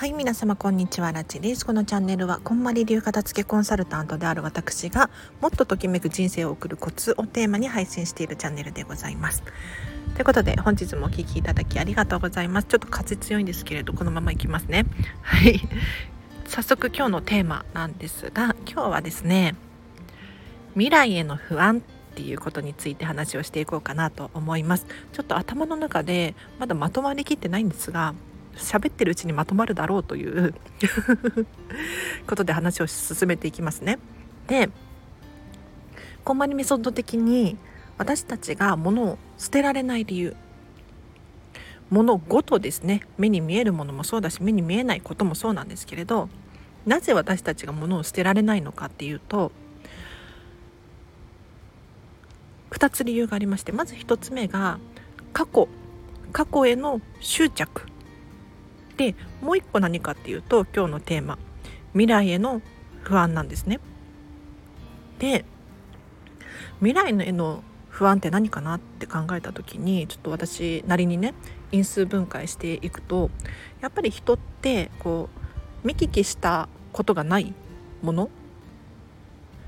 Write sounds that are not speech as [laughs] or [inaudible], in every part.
はい皆様こんにちは。ラチです。このチャンネルはこんまり流片付けコンサルタントである私がもっとときめく人生を送るコツをテーマに配信しているチャンネルでございます。ということで本日もお聴きいただきありがとうございます。ちょっと風強いんですけれどこのままいきますね。はい。早速今日のテーマなんですが今日はですね未来への不安っていうことについて話をしていこうかなと思います。ちょっと頭の中でまだまとまりきってないんですが喋ってるうちにまとまるだろうという [laughs] ことで話を進めていきますね。でコンマニメソッド的に私たちが物を捨てられない理由物ごとですね目に見えるものもそうだし目に見えないこともそうなんですけれどなぜ私たちが物を捨てられないのかっていうと2つ理由がありましてまず1つ目が過去過去への執着でもう一個何かっていうと今日のテーマ未来への不安なんですね。で未来への不安って何かなって考えた時にちょっと私なりにね因数分解していくとやっぱり人ってこう見聞きしたことがないもの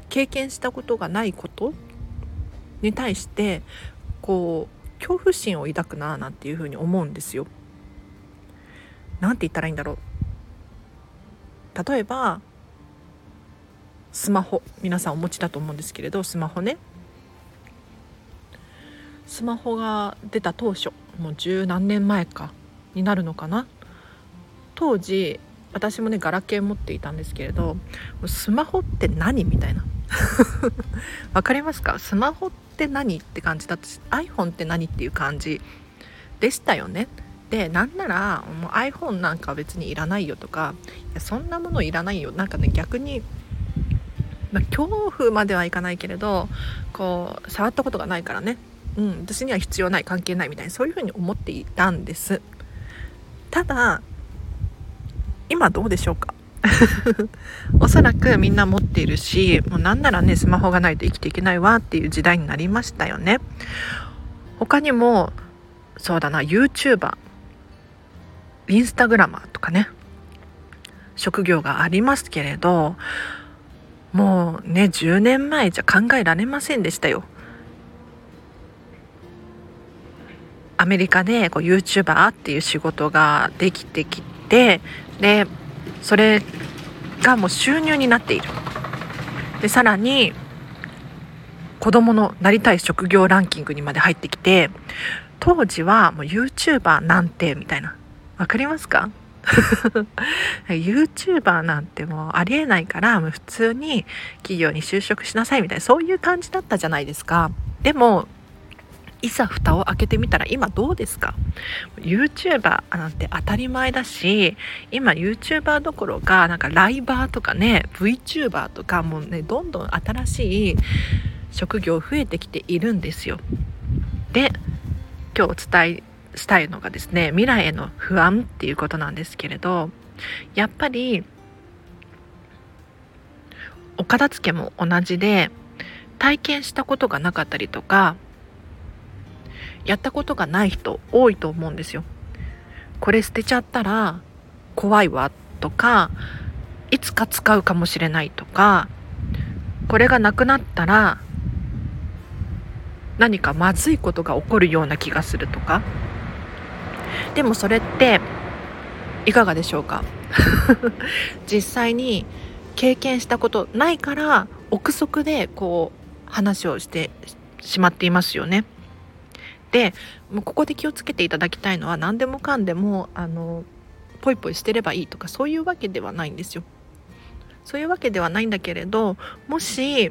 経験したことがないことに対してこう恐怖心を抱くなあなんていうふうに思うんですよ。何て言ったらいいんだろう。例えばスマホ皆さんお持ちだと思うんですけれどスマホね。スマホが出た当初もう十何年前かになるのかな。当時私もねガラケー持っていたんですけれどスマホって何みたいな。[laughs] わかりますか？スマホって何って感じだったし iPhone って何っていう感じでしたよね。でなんならもう iPhone なんか別にいらないよとかいやそんなものいらないよ。なんかね逆に、まあ、恐怖まではいかないけれどこう触ったことがないからね、うん、私には必要ない関係ないみたいなそういうふうに思っていたんです。ただ今どうでしょうか？[laughs] おそらくみんな持っているしもうなんならねスマホがないと生きていけないわっていう時代になりましたよね。他にもそうだな YouTuber インスタグラマーとかね職業がありますけれどもうね10年前じゃ考えられませんでしたよ。アメリカでこう YouTuber っていう仕事ができてきてでそれがもう収入になっている。でさらに子供のなりたい職業ランキングにまで入ってきて当時はもう YouTuber なんてみたいなわかりますか？[laughs] YouTuber なんてもうありえないからもう普通に企業に就職しなさいみたいなそういう感じだったじゃないですか。でもいざ蓋を開けてみたら今どうですか ?YouTuber なんて当たり前だし今 YouTuber どころかなんかライバーとかね VTuber とかもうねどんどん新しい職業増えてきているんですよ。で今日お伝えしたいのがですね未来への不安っていうことなんですけれどやっぱりお片付けも同じで体験したことがなかったりとかやったことがない人多いと思うんですよ。これ捨てちゃったら怖いわとかいつか使うかもしれないとかこれがなくなったら何かまずいことが起こるような気がするとかでもそれっていかがでしょうか？[laughs] 実際に経験したことないから憶測でこう話をしてしまっていますよね。でもうここで気をつけていただきたいのは何でもかんでもあのポイポイしてればいいとかそういうわけではないんですよ。そういうわけではないんだけれどもし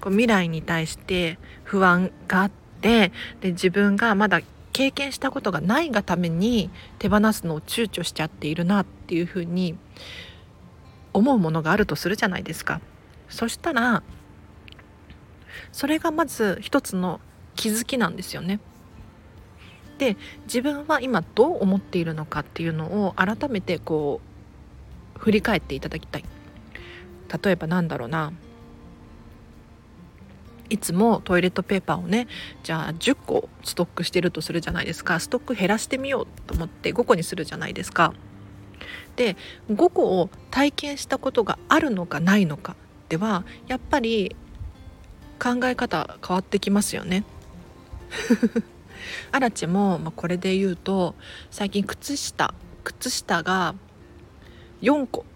こう未来に対して不安があってで自分がまだ経験したことがないがために手放すのを躊躇しちゃっているなっていうふうに思うものがあるとするじゃないですか。そしたらそれがまず一つの気づきなんですよね。で自分は今どう思っているのかっていうのを改めてこう振り返っていただきたい。例えばなんだろうないつもトイレットペーパーをねじゃあ10個ストックしてるとするじゃないですか。ストック減らしてみようと思って5個にするじゃないですか。で5個を体験したことがあるのかないのかではやっぱり考え方変わってきますよね。[laughs] アラチも、まあ、これで言うと最近靴下靴下が4個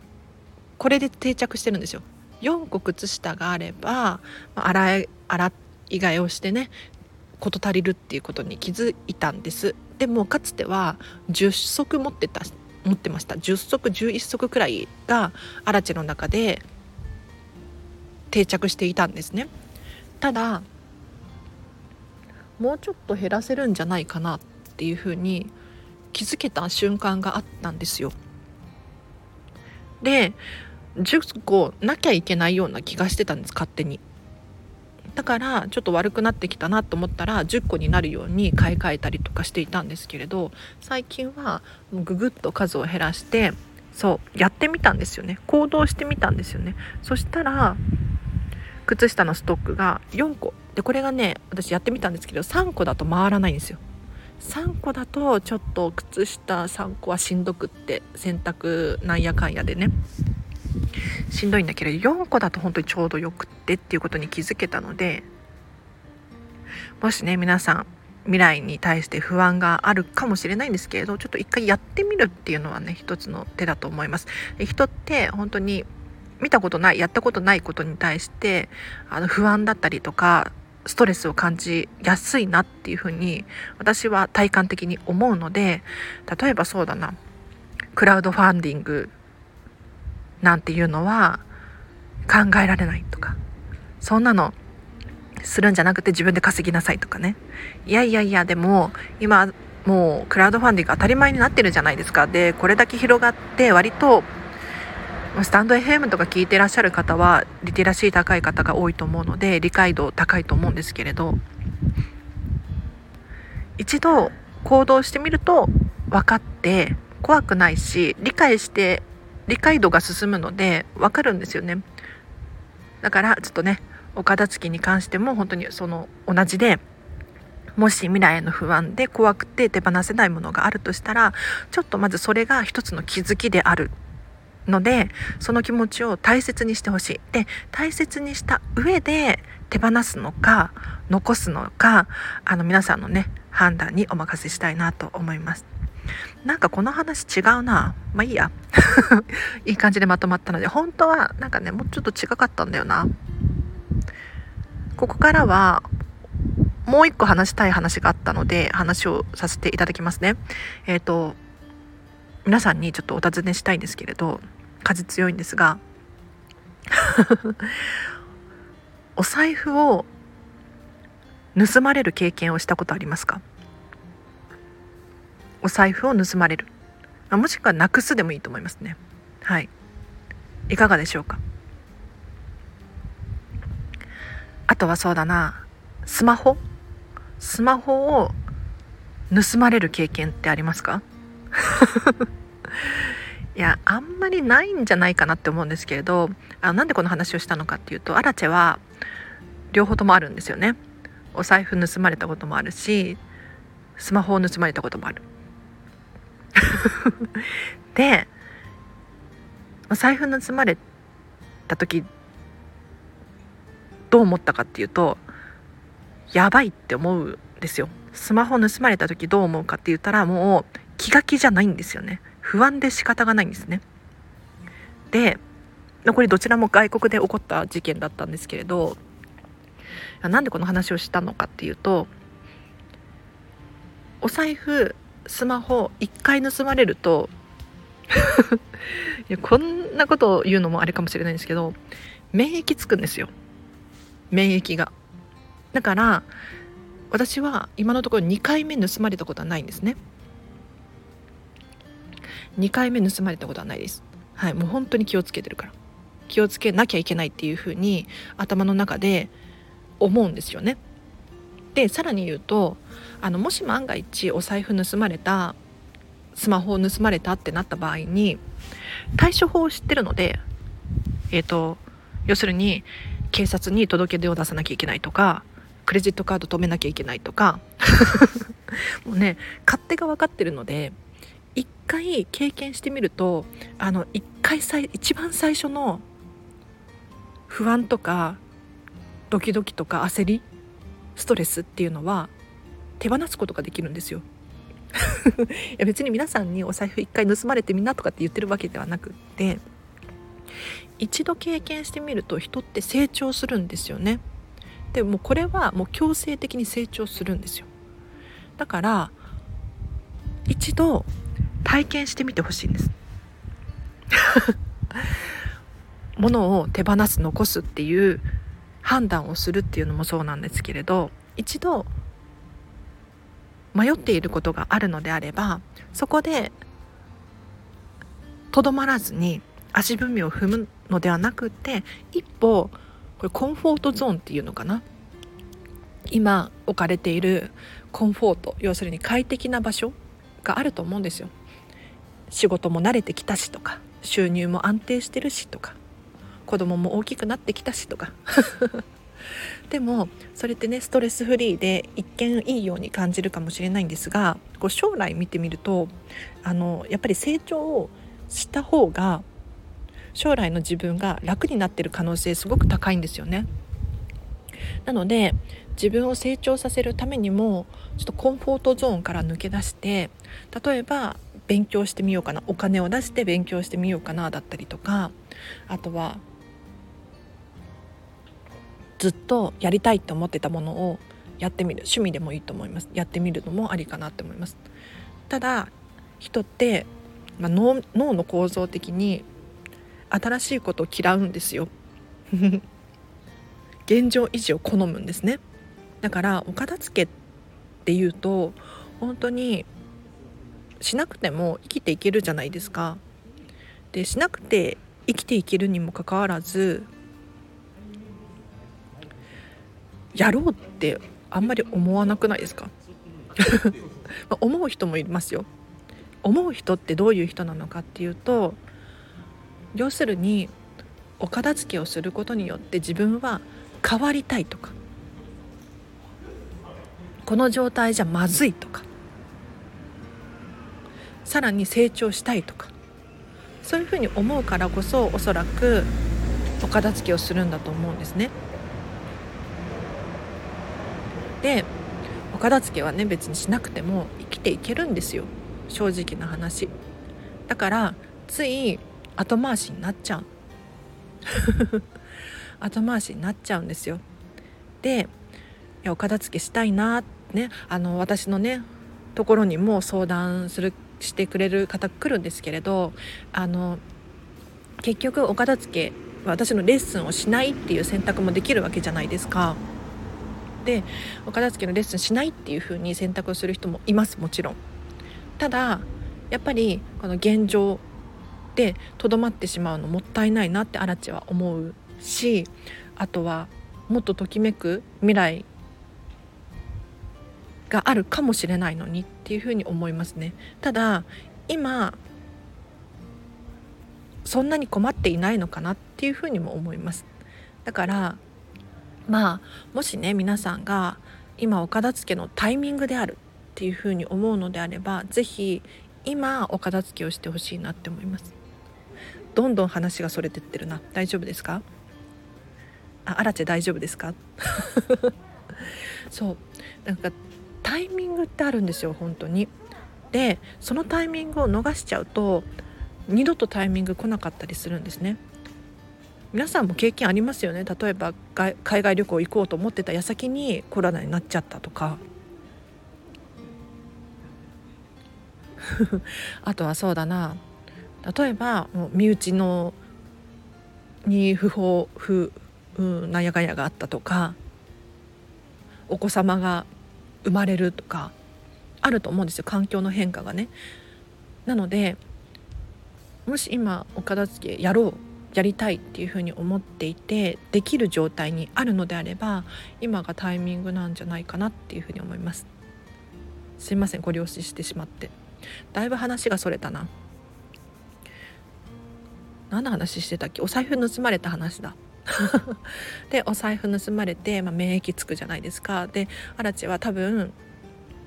これで定着してるんですよ。4個靴下があれば、まあ、洗い洗い替えをしてね事足りるっていうことに気づいたんです。でもかつては10足持ってた持ってました。10足11足くらいがアラチェの中で定着していたんですね。ただもうちょっと減らせるんじゃないかなっていうふうに気づけた瞬間があったんですよ。で10個なきゃいけないような気がしてたんです勝手に。だからちょっと悪くなってきたなと思ったら10個になるように買い替えたりとかしていたんですけれど最近はググッと数を減らしてそうやってみたんですよね。行動してみたんですよね。そしたら靴下のストックが4個。でこれがね私やってみたんですけど3個だと回らないんですよ。3個だとちょっと靴下3個はしんどくって洗濯なんやかんやでね。しんどいんだけど4個だと本当にちょうどよくってっていうことに気づけたのでもしね皆さん未来に対して不安があるかもしれないんですけれどちょっと一回やってみるっていうのはね一つの手だと思います。人って本当に見たことないやったことないことに対してあの不安だったりとかストレスを感じやすいなっていうふうに私は体感的に思うので例えばそうだなクラウドファンディングなんていうのは考えられないとかそんなのするんじゃなくて自分で稼ぎなさいとかね。いやいやいやでも今もうクラウドファンディング当たり前になってるじゃないですか。でこれだけ広がって割とスタンド FM とか聞いてらっしゃる方はリテラシー高い方が多いと思うので理解度高いと思うんですけれど。一度行動してみると分かって怖くないし理解して理解度が進むので分かるんですよね。だからちょっとねお片付きに関しても本当にその同じでもし未来への不安で怖くて手放せないものがあるとしたらちょっとまずそれが一つの気づきであるのでその気持ちを大切にしてほしい。で大切にした上で手放すのか残すのかあの皆さんのね判断にお任せしたいなと思います。なんかこの話違うな。まあいいや。[laughs] いい感じでまとまったので本当はなんかねもうちょっと違かったんだよな。ここからはもう一個話したい話があったので話をさせていただきますね。えっ、ー、と皆さんにちょっとお尋ねしたいんですけれど風強いんですが [laughs] お財布を盗まれる経験をしたことありますか？お財布を盗まれる。もしくはなくすでもいいと思いますね。はい。いかがでしょうか？あとはそうだな。スマホ？スマホを盗まれる経験ってありますか？[laughs] いやあんまりないんじゃないかなって思うんですけれどあなんでこの話をしたのかっていうとアラチェは両方ともあるんですよね。お財布盗まれたこともあるしスマホを盗まれたこともある。[laughs] でお財布盗まれた時どう思ったかっていうとやばいって思うんですよ。スマホ盗まれた時どう思うかって言ったらもう気が気じゃないんですよね。不安で仕方がないんですね。でこれどちらも外国で起こった事件だったんですけれどなんでこの話をしたのかっていうとお財布スマホ1回盗まれると [laughs] いやこんなことを言うのもあれかもしれないんですけど免疫つくんですよ。免疫が。だから私は今のところ2回目盗まれたことはないんですね。2回目盗まれたことはないです。はいもう本当に気をつけてるから。気をつけなきゃいけないっていうふうに頭の中で思うんですよね。でさらに言うとあのもし万が一お財布盗まれたスマホを盗まれたってなった場合に対処法を知ってるのでえっ、ー、と要するに警察に届け出を出さなきゃいけないとかクレジットカード止めなきゃいけないとか。[laughs] もうね勝手が分かってるので一回経験してみるとあの一回さ一番最初の不安とかドキドキとか焦りストレスっていうのは手放すことができるんですよ。[laughs] いや別に皆さんにお財布一回盗まれてみんなとかって言ってるわけではなくって一度経験してみると人って成長するんですよね。でもこれはもう強制的に成長するんですよ。だから一度体験してみてほしいんです。[laughs] 物を手放す残すっていう判断をするっていうのもそうなんですけれど一度迷っていることがあるのであればそこでとどまらずに足踏みを踏むのではなくて一歩これコンフォートゾーンっていうのかな？今置かれているコンフォート要するに快適な場所があると思うんですよ。仕事も慣れてきたしとか収入も安定してるしとか子供も大きくなってきたしとか。[laughs] でもそれってねストレスフリーで一見いいように感じるかもしれないんですがこう将来見てみるとあのやっぱり成長をした方が将来の自分が楽になってる可能性すごく高いんですよね。なので自分を成長させるためにもちょっとコンフォートゾーンから抜け出して例えば勉強してみようかなお金を出して勉強してみようかなだったりとかあとはずっとやりたいと思ってたものをやってみる趣味でもいいと思いますやってみるのもありかなって思いますただ人って、まあ、脳脳の構造的に新しいことを嫌うんですよ。[laughs] 現状維持を好むんですね。だからお片付けっていうと本当にしなくても生きていけるじゃないですか。でしなくて生きていけるにもかかわらずやろうってあんまり思わなくないですか？[laughs] 思う人もいますよ。思う人ってどういう人なのかっていうと要するにお片付けをすることによって自分は変わりたいとかこの状態じゃまずいとかさらに成長したいとかそういうふうに思うからこそおそらくお片付けをするんだと思うんですね。でお片付けはね別にしなくても生きていけるんですよ正直な話だからつい後回しになっちゃう [laughs] 後回しになっちゃうんですよでいやお片付けしたいなねあの私のねところにも相談するしてくれる方来るんですけれどあの結局お片付け私のレッスンをしないっていう選択もできるわけじゃないですか。でお片付けのレッスンしないっていう風に選択をする人もいますもちろん。ただやっぱりこの現状でとどまってしまうのもったいないなってアラチは思うしあとはもっとときめく未来があるかもしれないのにっていうふうに思いますね。ただ今そんなに困っていないのかなっていうふうにも思います。だからまあもしね皆さんが今お片付けのタイミングであるっていうふうに思うのであれば是非今お片付けをしてほしいなって思います。どんどん話がそれてってるな。大丈夫ですか？あアラチェ大丈夫ですか？[laughs] そう。なんかタイミングってあるんですよ本当に。でそのタイミングを逃しちゃうと二度とタイミング来なかったりするんですね。皆さんも経験ありますよね？例えば海外旅行行こうと思ってた矢先にコロナになっちゃったとか。[laughs] あとはそうだな。例えば身内のに不法不、うん、なやがやがあったとかお子様が生まれるとかあると思うんですよ。環境の変化がね。なのでもし今お片付けやろうやりたいっていうふうに思っていてできる状態にあるのであれば今がタイミングなんじゃないかなっていうふうに思います。すいませんご了承してしまって。だいぶ話がそれたな。何の話してたっけ？お財布盗まれた話だ。[laughs] でお財布盗まれて、まあ、免疫つくじゃないですか。でアラチは多分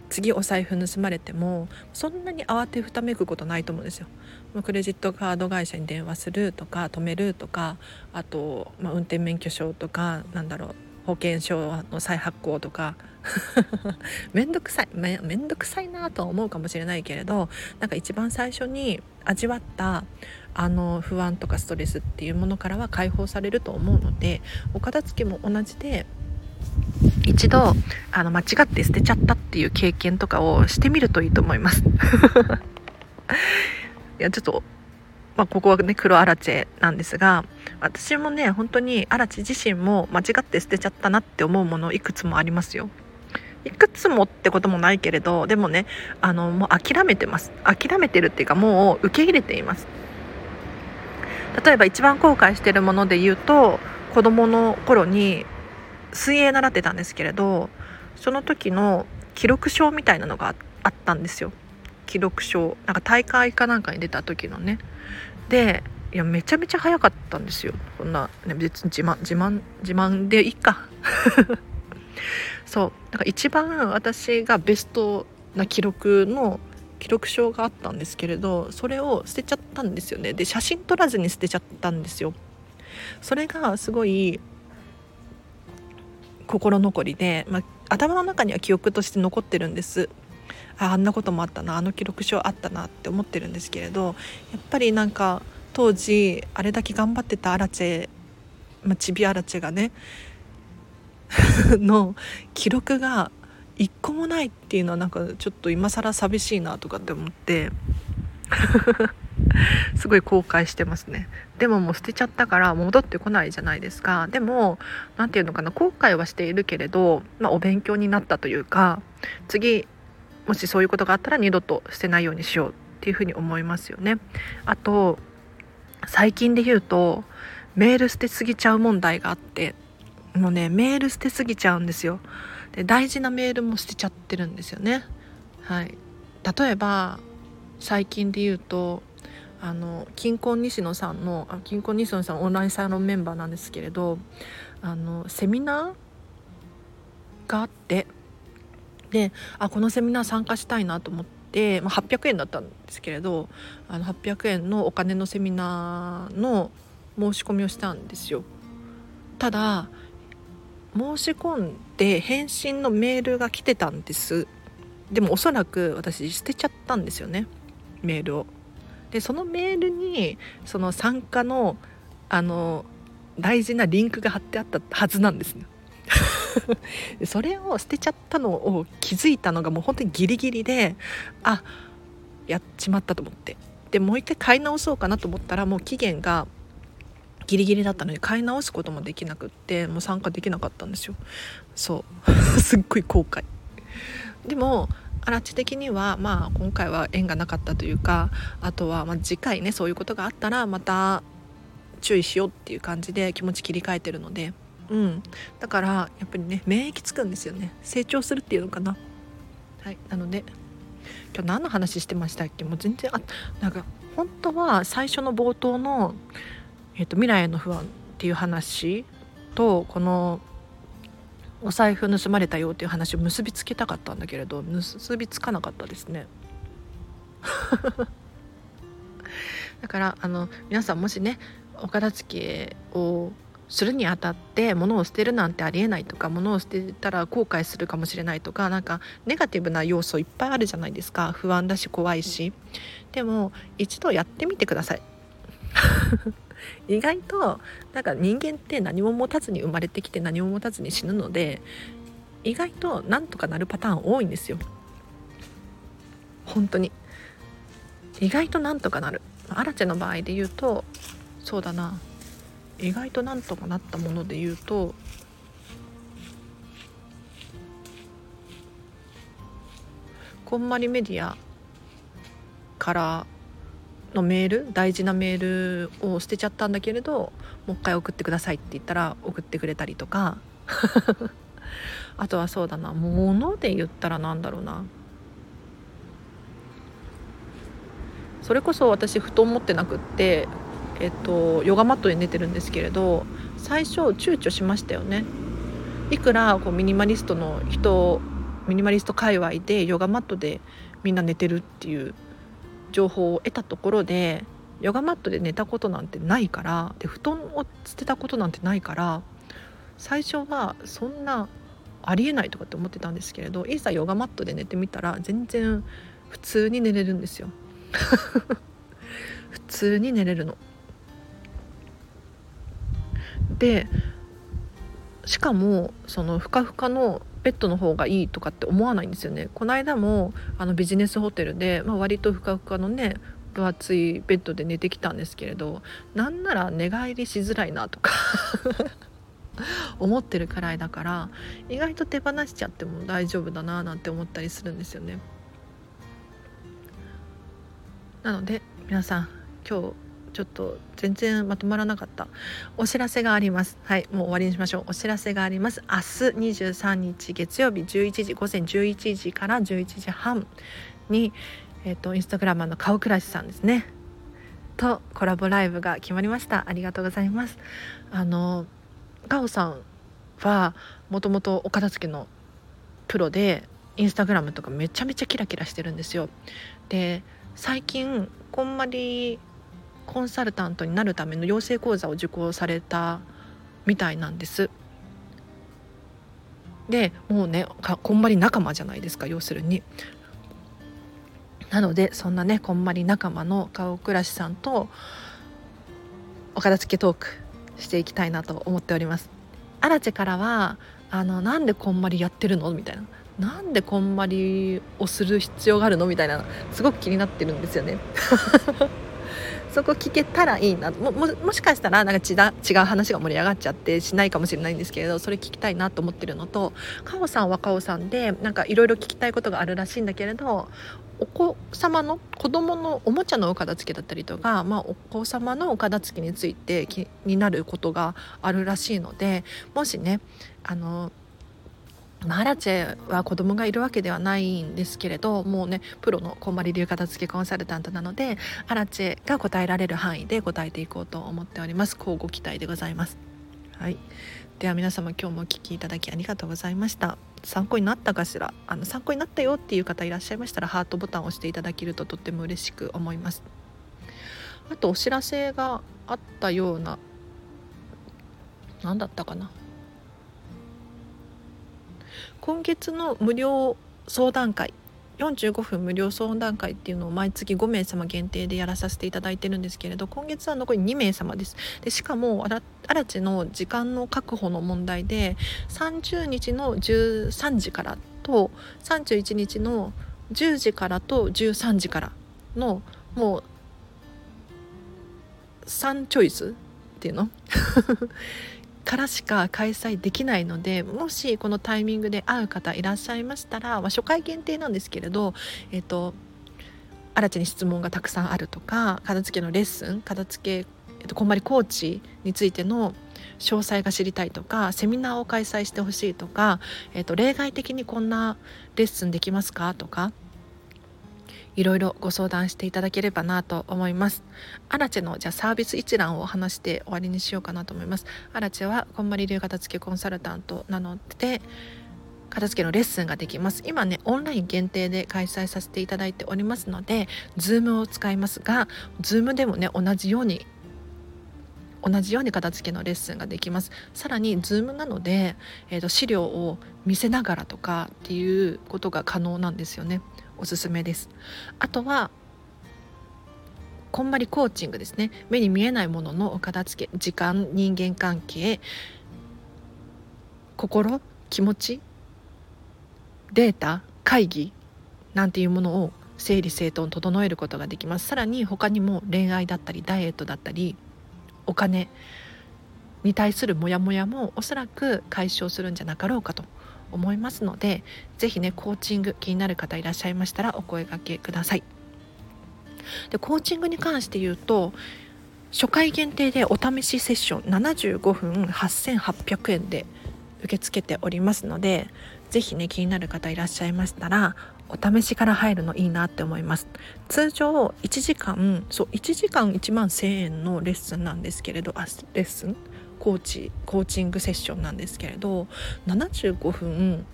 次お財布盗まれてもそんなに慌てふためくことないと思うんですよ。クレジットカード会社に電話するとか止めるとかあと、まあ、運転免許証とかなんだろう。保険証の再発行とか。[laughs] めんどくさい。めんどくさいなとは思うかもしれないけれどなんか一番最初に味わったあの不安とかストレスっていうものからは解放されると思うのでお片付けも同じで一度あの間違って捨てちゃったっていう経験とかをしてみるといいと思います。[laughs] いやちょっと、まあ、ここはね黒アラチェなんですが私もね本当にアラチ自身も間違って捨てちゃったなって思うものいくつもありますよ。いくつもってこともないけれどでもねあのもう諦めてます。諦めてるっていうかもう受け入れています。例えば一番後悔してるもので言うと子供の頃に水泳習ってたんですけれどその時の記録証みたいなのがあったんですよ。記録証なんか大会かなんかに出た時のね。でいやめちゃめちゃ早かったんですよ。こんな、ね、別に自慢自慢自慢でいいか。[laughs] そう。だから一番私がベストな記録の記録証があったんですけれどそれを捨てちゃったんですよね。で写真撮らずに捨てちゃったんですよ。それがすごい心残りで、まあ、頭の中には記憶として残ってるんです。ああんなこともあったなあの記録書あったなって思ってるんですけれどやっぱりなんか当時あれだけ頑張ってたアラチェ、まあ、チビアラチェがね [laughs] の記録が一個もないっていうのはなんかちょっと今更寂しいなとかって思って [laughs] すごい後悔してますね。でももう捨てちゃったから戻ってこないじゃないですか。でも何て言うのかな後悔はしているけれど、まあ、お勉強になったというか次もしそういうことがあったら二度と捨てないようにしようっていうふうに思いますよね。あと最近で言うとメール捨てすぎちゃう問題があってもうねメール捨てすぎちゃうんですよ。で大事なメールも捨てちゃってるんですよね。はい。例えば最近で言うとあの金婚西野さんのあ金婚西野さんオンラインサロンメンバーなんですけれどあのセミナーがあってであこのセミナー参加したいなと思って、まあ、800円だったんですけれどあの800円のお金のセミナーの申し込みをしたんですよ。ただ申し込んで返信のメールが来てたんです。でもおそらく私捨てちゃったんですよねメールを。でそのメールにその参加のあの大事なリンクが貼ってあったはずなんですね。[laughs] それを捨てちゃったのを気づいたのがもう本当にギリギリであやっちまったと思って。でもう一回買い直そうかなと思ったらもう期限がギリギリだったのに買い直すこともできなくってもう参加できなかったんですよ。そう。[laughs] すっごい後悔。でもアラチ的にはまあ今回は縁がなかったというかあとはま次回ねそういうことがあったらまた注意しようっていう感じで気持ち切り替えてるのでうん。だからやっぱりね免疫つくんですよね。成長するっていうのかな。はい。なので今日何の話してましたっけ？もう全然あなんか本当は最初の冒頭の、えーと、未来への不安っていう話とこのお財布盗まれたよっていう話を結びつけたかったんだけれど結びつかなかったですね。[laughs] [laughs] だからあの皆さんもしねお片付けをするにあたって物を捨てるなんてありえないとか物を捨てたら後悔するかもしれないとかなんかネガティブな要素いっぱいあるじゃないですか。不安だし怖いし。でも一度やってみてください。[laughs] 意外となんか人間って何も持たずに生まれてきて何も持たずに死ぬので意外となんとかなるパターン多いんですよ。本当に。意外となんとかなる。アラチェの場合で言うとそうだな意外となんとかなったもので言うとこんまりメディアからのメール大事なメールを捨てちゃったんだけれどもう一回送ってくださいって言ったら送ってくれたりとか。[laughs] あとはそうだな物で言ったらなんだろうな。それこそ私布団持ってなくってえっとヨガマットで寝てるんですけれど最初躊躇しましたよねいくらこうミニマリストの人ミニマリスト界隈でヨガマットでみんな寝てるっていう情報を得たところでヨガマットで寝たことなんてないからで布団を捨てたことなんてないから最初はそんなありえないとかって思ってたんですけれどいざヨガマットで寝てみたら全然普通に寝れるんですよ [laughs] 普通に寝れるの。でしかもそのふかふかのベッドの方がいいとかって思わないんですよねこの間もあのビジネスホテルで、まあ、割とふかふかのね分厚いベッドで寝てきたんですけれどなんなら寝返りしづらいなとか [laughs] 思ってるくらいだから意外と手放しちゃっても大丈夫だななんて思ったりするんですよね。なので皆さん今日ちょっと全然まとまらなかった。お知らせがあります。はいもう終わりにしましょう。お知らせがあります。明日23日月曜日11時午前11時から11時半にえっ、ー、とインスタグラマーの顔暮らしさんですね。とコラボライブが決まりました。ありがとうございます。あのガオさんはもともとお片付けのプロでインスタグラムとかめちゃめちゃキラキラしてるんですよ。で最近こんまりコンサルタントになるための養成講座を受講されたみたいなんです。でもうねこんまり仲間じゃないですか要するに。なのでそんなねこんまり仲間の顔暮らしさんとお片付けトークしていきたいなと思っております。アラチェからはあのなんでこんまりやってるのみたいな。なんでこんまりをする必要があるのみたいなすごく気になってるんですよね。そこ聞けたらいいなももしかしたらなんか違う話が盛り上がっちゃってしないかもしれないんですけれどそれ聞きたいなと思ってるのとカオさんはカオさんでなんかいろいろ聞きたいことがあるらしいんだけれどお子様の子供のおもちゃのお片付けだったりとか、まあ、お子様のお片付けについて気になることがあるらしいのでもしねあのまあ、アラチェは子供がいるわけではないんですけれどもうねプロのこんまり流片付けコンサルタントなのでアラチェが答えられる範囲で答えていこうと思っております。交互期待でございます。はい。では皆様今日もお聴きいただきありがとうございました。参考になったかしら？あの参考になったよっていう方いらっしゃいましたらハートボタンを押していただけるととっても嬉しく思います。あとお知らせがあったような何だったかな？今月の無料相談会45分無料相談会っていうのを毎月5名様限定でやらさせていただいてるんですけれど今月は残り2名様です。でしかも荒地の時間の確保の問題で30日の13時からと31日の10時からと13時からのもう3チョイスっていうの？[laughs] からしか開催できないのでもしこのタイミングで会う方いらっしゃいましたら、まあ、初回限定なんですけれど、えっ、と新地に質問がたくさんあるとか片付けのレッスン片付け、えっ、と、こんまりコーチについての詳細が知りたいとかセミナーを開催してほしいとか、えっと、例外的にこんなレッスンできますかとかいろいろご相談していただければなと思います。アラチェのじゃあサービス一覧を話して終わりにしようかなと思います。アラチェはこんまり流片付けコンサルタントなので片付けのレッスンができます。今ねオンライン限定で開催させていただいておりますので Zoom を使いますが Zoom でもね同じように同じように片付けのレッスンができます。さらに Zoom なので、えーと資料を見せながらとかっていうことが可能なんですよね。おすすめです。あとはこんまりコーチングですね。目に見えないもののお片付け。時間人間関係。心気持ち。データ会議。なんていうものを整理整頓整えることができます。さらに他にも恋愛だったりダイエットだったり。お金に対するモヤモヤもおそらく解消するんじゃなかろうかと。思いますので是非ねコーチング気になる方いらっしゃいましたらお声がけください。でコーチングに関して言うと初回限定でお試しセッション75分8800円で受け付けておりますので是非ね気になる方いらっしゃいましたらお試しから入るのいいなって思います通常1時間そう1時間1万1000円のレッスンなんですけれどあレッスンコーチコーチングセッションなんですけれど75分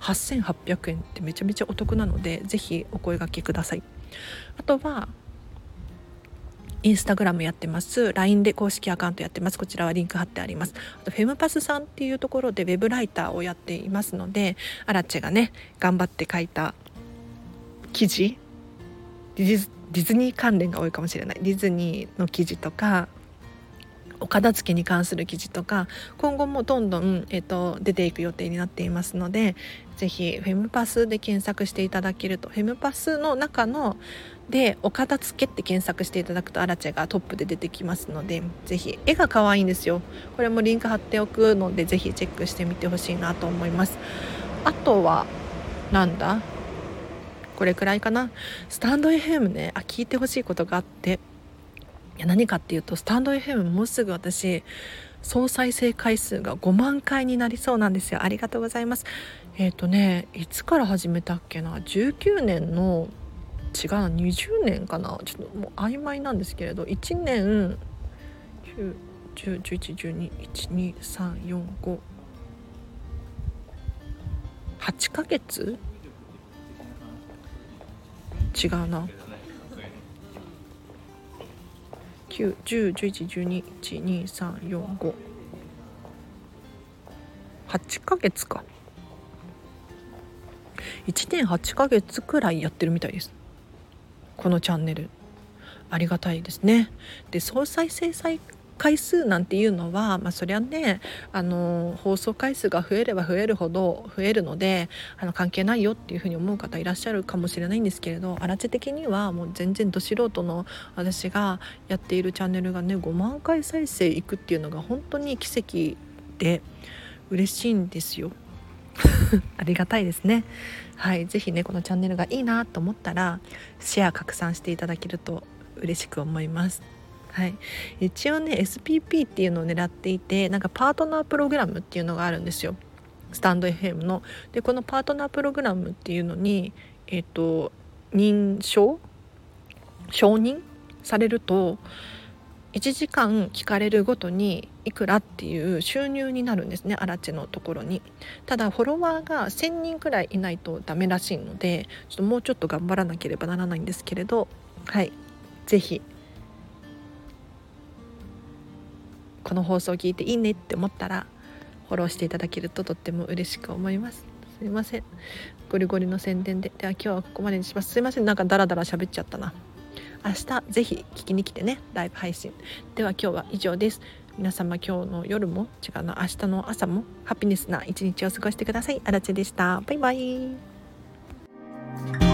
8800円ってめちゃめちゃお得なので是非お声がけください。あとはインスタグラムやってます。LINE で公式アカウントやってます。こちらはリンク貼ってあります。あとフェムパスさんっていうところでウェブライターをやっていますのでアラチェがね頑張って書いた記事ディズニー関連が多いかもしれない。ディズニーの記事とかお片付けに関する記事とか今後もどんどん、えーと、出ていく予定になっていますのでぜひフェムパスで検索していただけるとフェムパスの中のでお片付けって検索していただくとアラチェがトップで出てきますのでぜひ絵が可愛いんですよ。これもリンク貼っておくのでぜひチェックしてみてほしいなと思います。あとはなんだ？これくらいかな？スタンド FM ね。あ聞いてほしいことがあって。いや何かっていうとスタンド FM もうすぐ私総再生回数が5万回になりそうなんですよ。ありがとうございます。えっ、ー、とねいつから始めたっけな？19年の違うな20年かな？ちょっともう曖昧なんですけれど1年9101112123458ヶ月？違うな。9101112123458ヶ月か。1年8ヶ月くらいやってるみたいです。このチャンネル。ありがたいですね。で総再生回数なんていうのは、まあ、そりゃねあの放送回数が増えれば増えるほど増えるのであの関係ないよっていうふうに思う方いらっしゃるかもしれないんですけれど荒地的にはもう全然ど素人の私がやっているチャンネルがね5万回再生いくっていうのが本当に奇跡で嬉しいんですよ。[laughs] ありがたいですね。はい、ぜひねこのチャンネルがいいなと思ったらシェア拡散していただけると嬉しく思います。はい、一応ね SPP っていうのを狙っていてなんかパートナープログラムっていうのがあるんですよ。スタンド FM の。でこのパートナープログラムっていうのにえっ、ー、と認証？承認されると1時間聞かれるごとにいくらっていう収入になるんですねアラチのところに。ただフォロワーが1,000人くらいいないとダメらしいのでちょっともうちょっと頑張らなければならないんですけれどはい。是非この放送を聞いていいねって思ったらフォローしていただけるととっても嬉しく思います。すいません。ゴリゴリの宣伝で。では今日はここまでにします。すいません。なんかダラダラ喋っちゃったな。明日ぜひ聞きに来てね。ライブ配信。では今日は以上です。皆様今日の夜も違うな。明日の朝もハピネスな一日を過ごしてください。あらちでした。バイバイ。